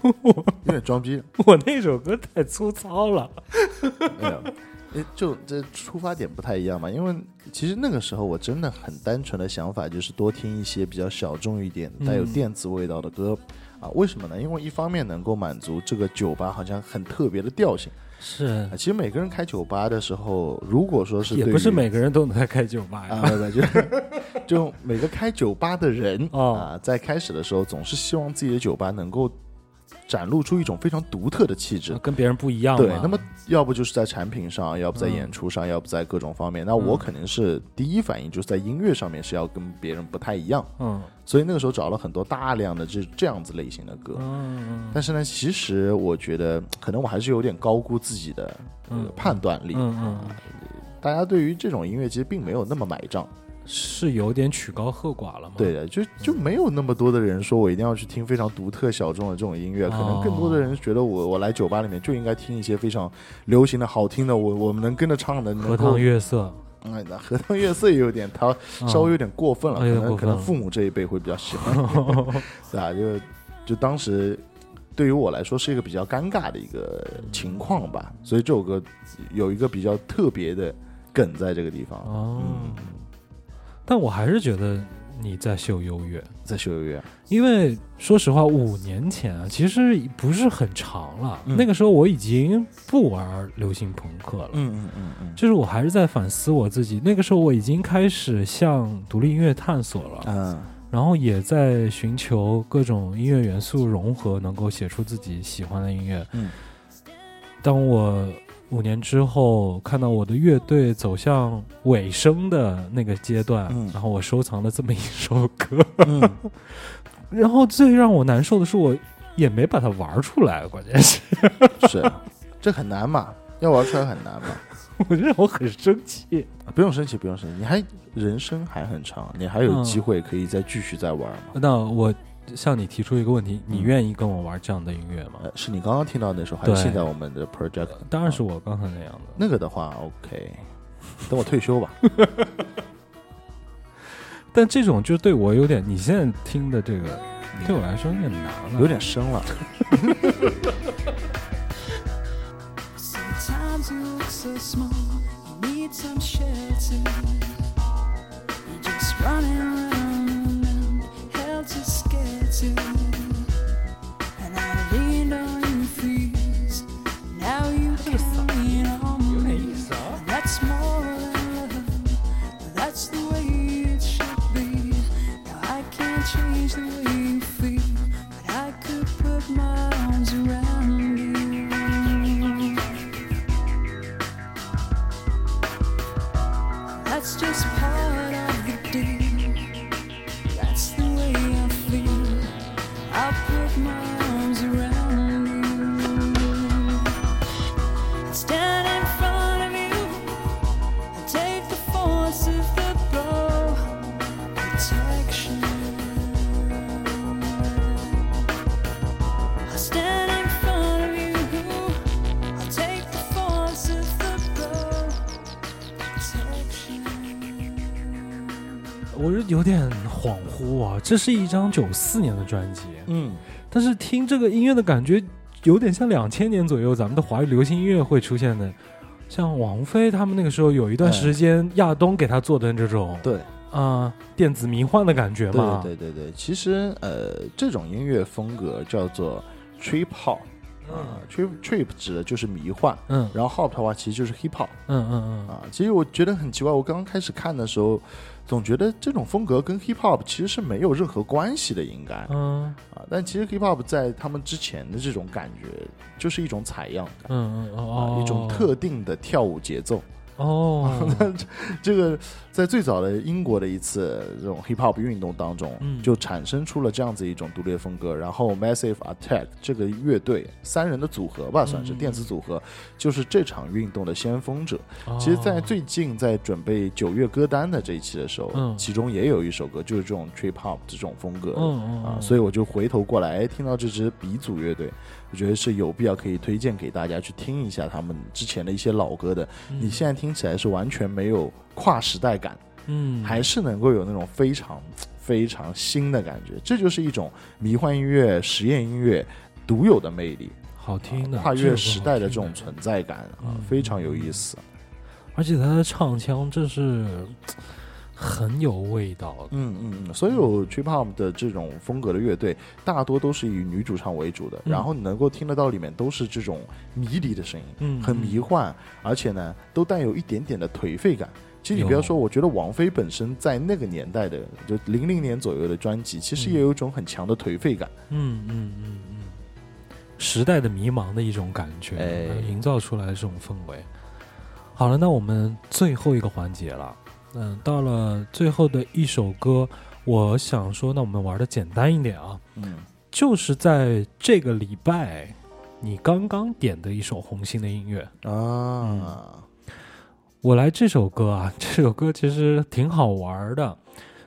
我有点装逼，我那首歌太粗糙了。哎呀，哎，就这出发点不太一样嘛，因为其实那个时候我真的很单纯的想法就是多听一些比较小众一点、带有嗯电子味道的歌。啊，为什么呢？因为一方面能够满足这个酒吧好像很特别的调性，是啊，其实每个人开酒吧的时候，如果说是也对不是每个人都能开酒吧啊，就是就每个开酒吧的人、哦啊，在开始的时候总是希望自己的酒吧能够展露出一种非常独特的气质。跟别人不一样。对，那么要不就是在产品上，要不在嗯演出上，要不在各种方面。那我肯定是第一反应就是在音乐上面是要跟别人不太一样，嗯所以那个时候找了很多大量的这这样子类型的歌。嗯但是呢，其实我觉得可能我还是有点高估自己的、判断力。嗯嗯，大家对于这种音乐其实并没有那么买账。是有点曲高和寡了嘛。对的，就就没有那么多的人说我一定要去听非常独特小众的这种音乐，可能更多的人觉得我我来酒吧里面就应该听一些非常流行的好听的，我我们能跟着唱的，荷塘月色嗯，那荷塘月色也有点，他稍微有点过分了，可能可能父母这一辈会比较喜欢，对啊？就就当时对于我来说是一个比较尴尬的一个情况吧，所以这首歌有一个比较特别的梗在这个地方。哦。嗯，但我还是觉得你在秀优越，在秀优越，因为说实话，五年前啊，其实不是很长了。嗯。那个时候我已经不玩流行朋克了。嗯嗯嗯嗯。就是我还是在反思我自己，那个时候我已经开始向独立音乐探索了，嗯。然后也在寻求各种音乐元素融合，能够写出自己喜欢的音乐。嗯，当我五年之后看到我的乐队走向尾声的那个阶段，嗯然后我收藏了这么一首歌，嗯，然后最让我难受的是，我也没把它玩出来，关键是是，这很难嘛，要玩出来很难嘛。我觉得我很生气。不用生气，不用生气，你还人生还很长，你还有嗯机会可以再继续再玩嘛。那我向你提出一个问题：你嗯愿意跟我玩这样的音乐吗？呃，是你刚刚听到那首，还是对现在我们的 project？当然是我刚才那样的。那个的话，OK，等我退休吧。但这种就对我有点，你现在听的这个对我来说有点难了，有点深了。Sometimes you look so small, you need some shelter. You're just running around 有点恍惚啊。这是一张九四年的专辑，嗯，但是听这个音乐的感觉有点像两千年左右咱们的华语流行音乐会出现的，像王菲他们那个时候有一段时间亚东给他做的这种对，啊、电子迷幻的感觉嘛。对对对，其实呃，这种音乐风格叫做 trip hop 啊，trip trip 指的就是迷幻，嗯然后 hop 的话其实就是 hip hop 嗯嗯嗯啊。其实我觉得很奇怪，我刚刚开始看的时候，总觉得这种风格跟 hip hop 其实是没有任何关系的，应该嗯啊。但其实 hip hop 在他们之前的这种感觉，就是一种采样感。嗯嗯啊，哦，一种特定的跳舞节奏，哦，那这个在最早的英国的一次这种 hip hop 运动当中，嗯就产生出了这样子一种独立的风格。然后 Massive Attack 这个乐队三人的组合吧，算是嗯电子组合，就是这场运动的先锋者。哦其实，在最近在准备九月歌单的这一期的时候，嗯其中也有一首歌就是这种 trip hop 这种风格。啊，嗯所以我就回头过来，哎，听到这支鼻祖乐队，我觉得是有必要可以推荐给大家去听一下他们之前的一些老歌的。你现在听起来是完全没有跨时代感，嗯还是能够有那种非常非常新的感觉。这就是一种迷幻音乐、实验音乐独有的魅力，好听的跨越时代的这这种存在感啊嗯，非常有意思。而且他的唱腔，这是很有味道的。嗯嗯嗯，所有 trip hop 的这种风格的乐队，大多都是以女主唱为主的，嗯然后你能够听得到里面都是这种迷离的声音，嗯很迷幻，而且呢，都带有一点点的颓废感。其实你有不要说，我觉得王菲本身在那个年代的，就零零年左右的专辑，其实也有一种很强的颓废感。嗯嗯嗯嗯，时代的迷茫的一种感觉，营造出来的这种氛围。好了，那我们最后一个环节了，嗯，到了最后的一首歌，我想说，那我们玩的简单一点啊，嗯，就是在这个礼拜你刚刚点的一首红心的音乐，啊，我来这首歌啊，这首歌其实挺好玩的，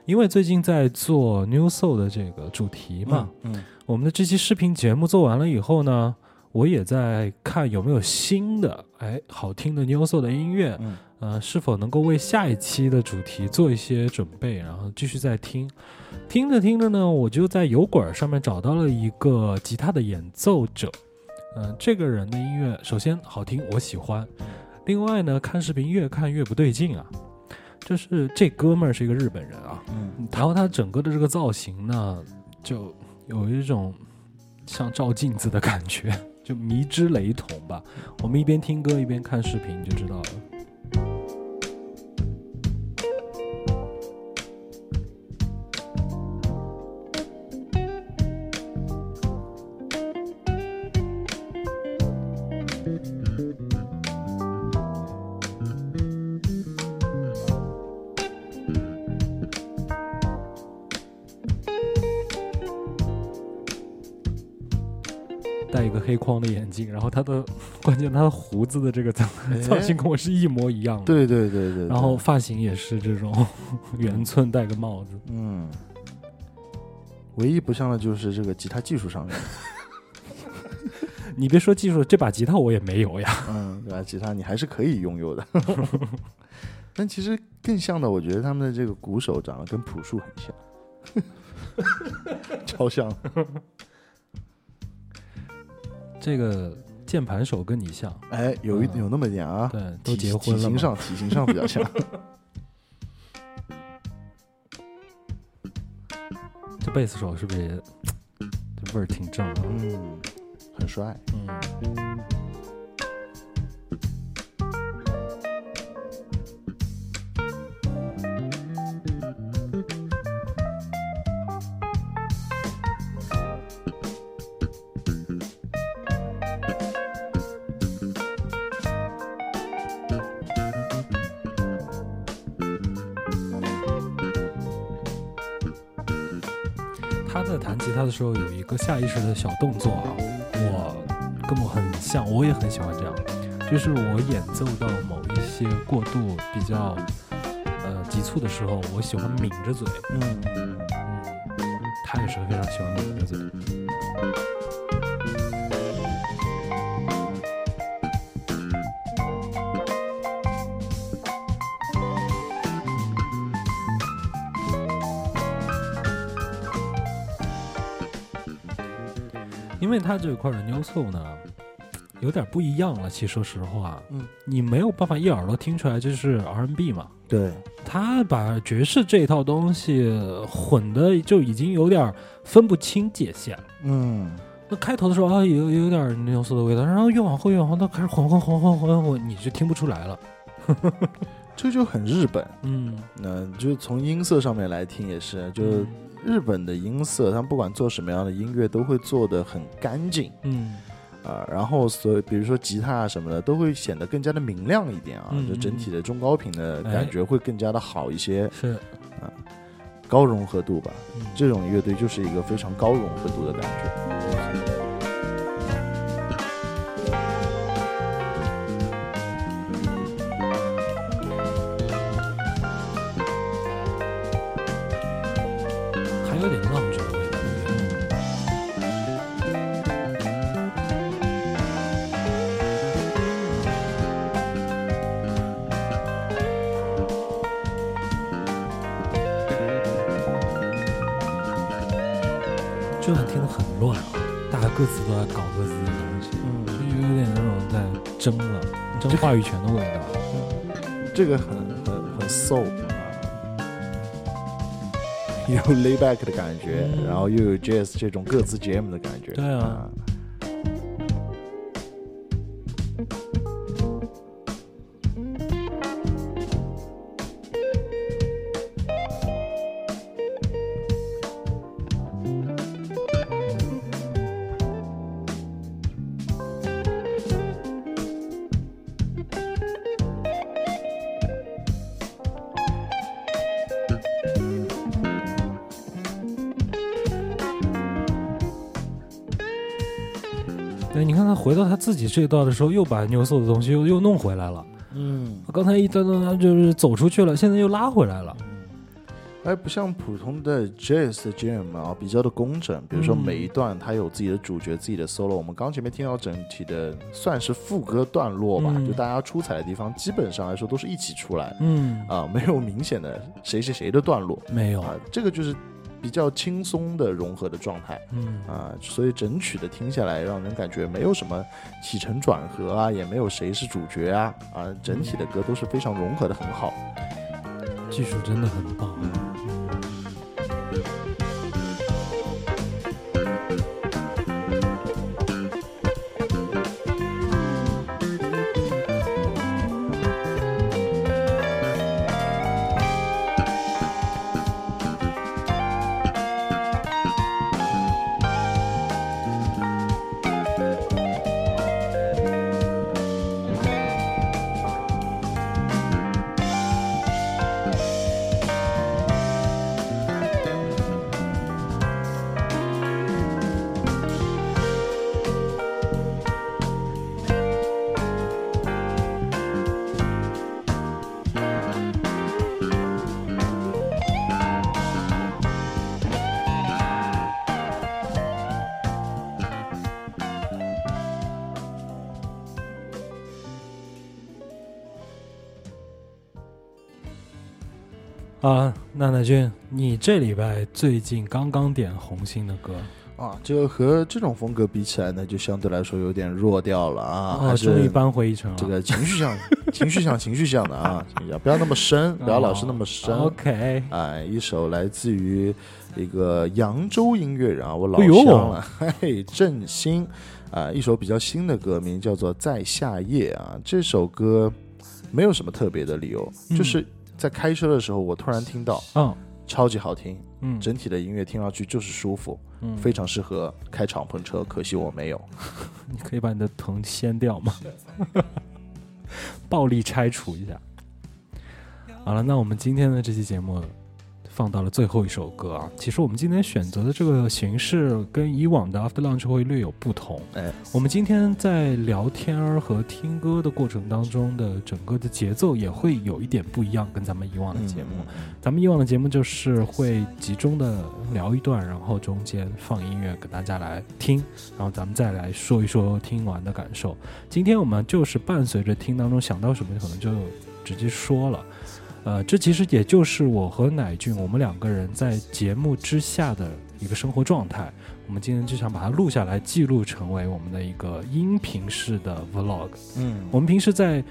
因为最近在做 New Soul 的这个主题嘛，嗯，我们的这期视频节目做完了以后呢，我也在看有没有新的哎好听的 New Soul 的音乐，嗯呃，是否能够为下一期的主题做一些准备，然后继续再听。听着听着呢，我就在油管上面找到了一个吉他的演奏者，嗯、这个人的音乐首先好听，我喜欢。另外呢，看视频越看越不对劲啊，就是这哥们儿是一个日本人啊，嗯，然后他整个的这个造型呢，就有一种像照镜子的感觉，就迷之雷同吧。我们一边听歌一边看视频就知道了。框的眼镜，然后他的关键他的胡子的这个造造型跟我是一模一样的。对对对对，然后发型也是这种 圆寸，戴个帽子。嗯，唯一不像的就是这个吉他技术上面，你别说技术，这把吉他我也没有呀。嗯，对吧？吉他你还是可以拥有的。但其实更像的，我觉得他们的这个鼓手长得跟朴树很像，超像。这个键盘手跟你像，哎，有一嗯有那么一点啊，对，都体结婚了嘛。体型上体型上比较像。这贝斯手是不是也这味儿挺正啊？嗯，很帅。嗯。的时候有一个下意识的小动作啊，我跟我很像，我也很喜欢这样，就是我演奏到某一些过渡比较呃急促的时候，我喜欢抿着嘴，嗯，嗯，他也是非常喜欢抿着嘴。因为他这块的 New Soul 呢，有点不一样了。其实说实话，嗯，你没有办法一耳朵听出来这是 R&B 嘛。对，他把爵士这一套东西混的就已经有点分不清界限了。嗯，那开头的时候啊，有有点 New Soul 的味道，然后越往后越往后，它开始混混混混混混，你就听不出来了。这就很日本。嗯，那就从音色上面来听也是，就嗯日本的音色，他们不管做什么样的音乐，都会做的很干净。嗯。啊、然后所以比如说吉他啊什么的，都会显得更加的明亮一点啊，嗯就整体的中高频的哎感觉会更加的好一些，是，啊高融合度吧。嗯。这种乐队就是一个非常高融合度的感觉。乱啊，大家各自都在搞各自的东西，嗯，就有点那种在争了，争话语权的味道。这个很很很 soul 啊，有 lay back 的感觉，嗯然后又有 jazz 这种各自 jam 的感觉。对啊对，你看他回到他自己这一段的时候，又把牛索的东西又又弄回来了。嗯，刚才一段段就是走出去了，现在又拉回来了。哎，不像普通的 jazz 的 jam 啊，比较的工整。比如说嗯每一段它有自己的主角、自己的 solo。我们刚前面听到整体的算是副歌段落吧，嗯就大家出彩的地方，基本上来说都是一起出来嗯，啊，没有明显的谁谁谁的段落没有。啊，这个就是比较轻松的融合的状态。嗯啊，所以整曲的听下来，让人感觉没有什么起承转合啊，也没有谁是主角啊，啊，整体的歌都是非常融合的很好。技术真的很棒。啊，这礼拜最近刚刚点红星的歌啊，就和这种风格比起来呢，就相对来说有点弱掉了啊，哦，终于扳回一城了。这个情绪向、情绪向、情绪向的啊，不要 那么深，不要老是那么深。哦 OK，哎，一首来自于一个扬州音乐人啊，我老乡了，嘿 嘿，郑兴啊，一首比较新的歌，名叫做《在夏夜》啊。这首歌没有什么特别的理由，嗯就是在开车的时候，我突然听到，嗯超级好听，嗯，整体的音乐听上去就是舒服，嗯非常适合开敞篷车。可惜我没有。你可以把你的藤掀掉吗？暴力拆除一下。好了，那我们今天的这期节目放到了最后一首歌啊。其实我们今天选择的这个形式跟以往的 After Lunch 会略有不同。哎，我们今天在聊天儿和听歌的过程当中的整个的节奏也会有一点不一样，跟咱们以往的节目。嗯咱们以往的节目就是会集中的聊一段，然后中间放音乐给大家来听，然后咱们再来说一说听完的感受。今天我们就是伴随着听当中想到什么，可能就直接说了。呃，这其实也就是我和乃俊我们两个人在节目之下的一个生活状态。我们今天就想把它录下来，记录成为我们的一个音频式的 vlog。嗯，我们平时在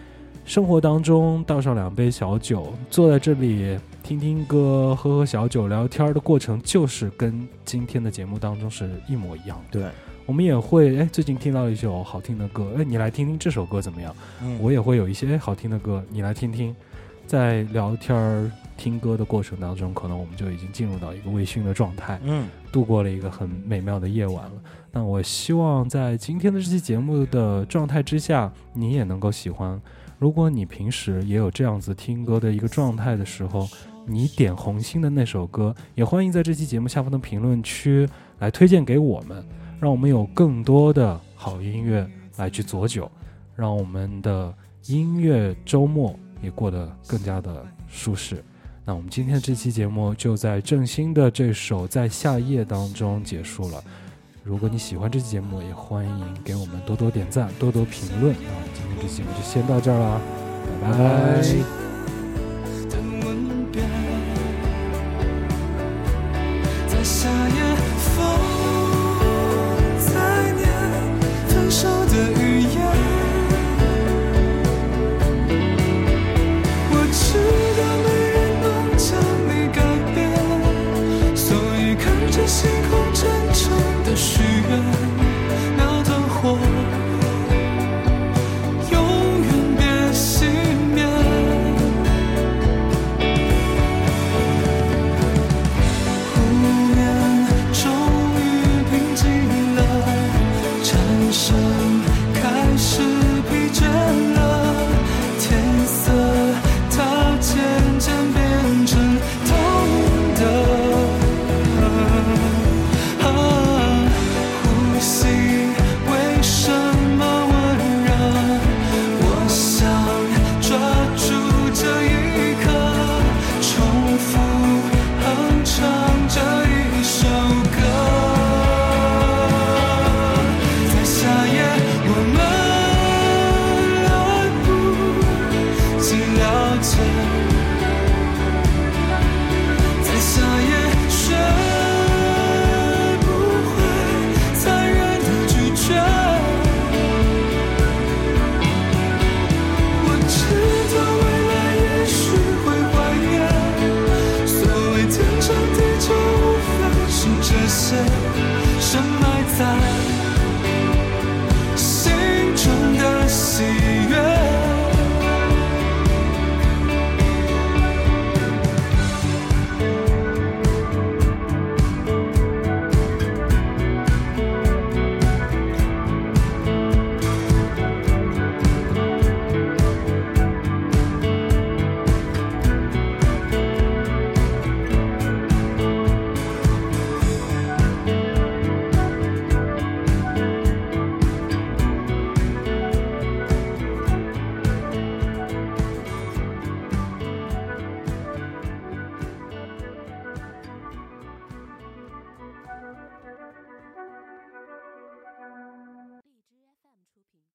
生活当中倒上两杯小酒，坐在这里听听歌、喝喝小酒、聊天的过程，就是跟今天的节目当中是一模一样的。对，我们也会哎，最近听到一首好听的歌，哎，你来听听这首歌怎么样？嗯我也会有一些哎好听的歌，你来听听。在聊天儿、听歌的过程当中，可能我们就已经进入到一个微醺的状态。嗯度过了一个很美妙的夜晚了。那我希望在今天的这期节目的状态之下，你也能够喜欢。如果你平时也有这样子听歌的一个状态的时候，你点红心的那首歌，也欢迎在这期节目下方的评论区来推荐给我们，让我们有更多的好音乐来去佐酒，让我们的音乐周末也过得更加的舒适。那我们今天这期节目就在郑兴的这首《在夏夜》当中结束了。如果你喜欢这期节目，也欢迎给我们多多点赞、多多评论。那我们今天这期节目就先到这儿了，拜拜。在夏夜